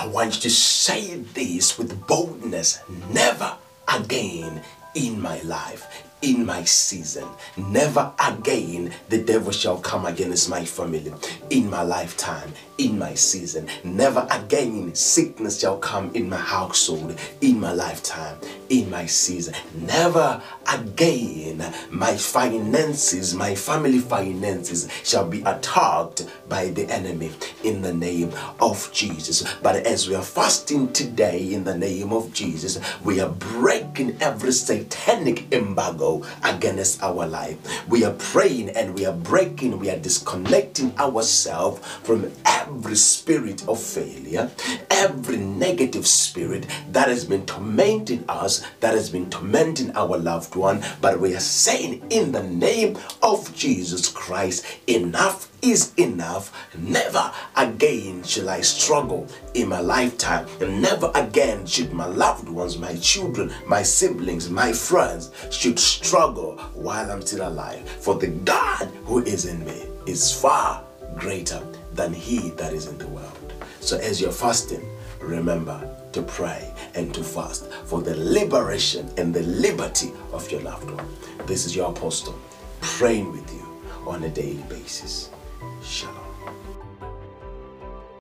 I want you to say this with boldness never again in my life, in my season. Never again the devil shall come against my family in my lifetime, in my season. Never again sickness shall come in my household, in my lifetime, in my season. Never again my finances, my family finances shall be attacked by the enemy in the name of Jesus. But as we are fasting today in the name of Jesus, we are breaking every satanic embargo against our life. We are praying and we are breaking, we are disconnecting ourselves from every spirit of failure, every negative spirit that has been tormenting us, that has been tormenting our loved one. But we are saying, in the name of Jesus Christ, enough is enough. Never again shall I struggle in my lifetime. And never again should my loved ones, my children, my siblings, my friends should struggle while I'm still alive. For the God who is in me is far greater than he that is in the world. So as you're fasting, remember to pray and to fast for the liberation and the liberty of your loved one. This is your apostle praying with you on a daily basis.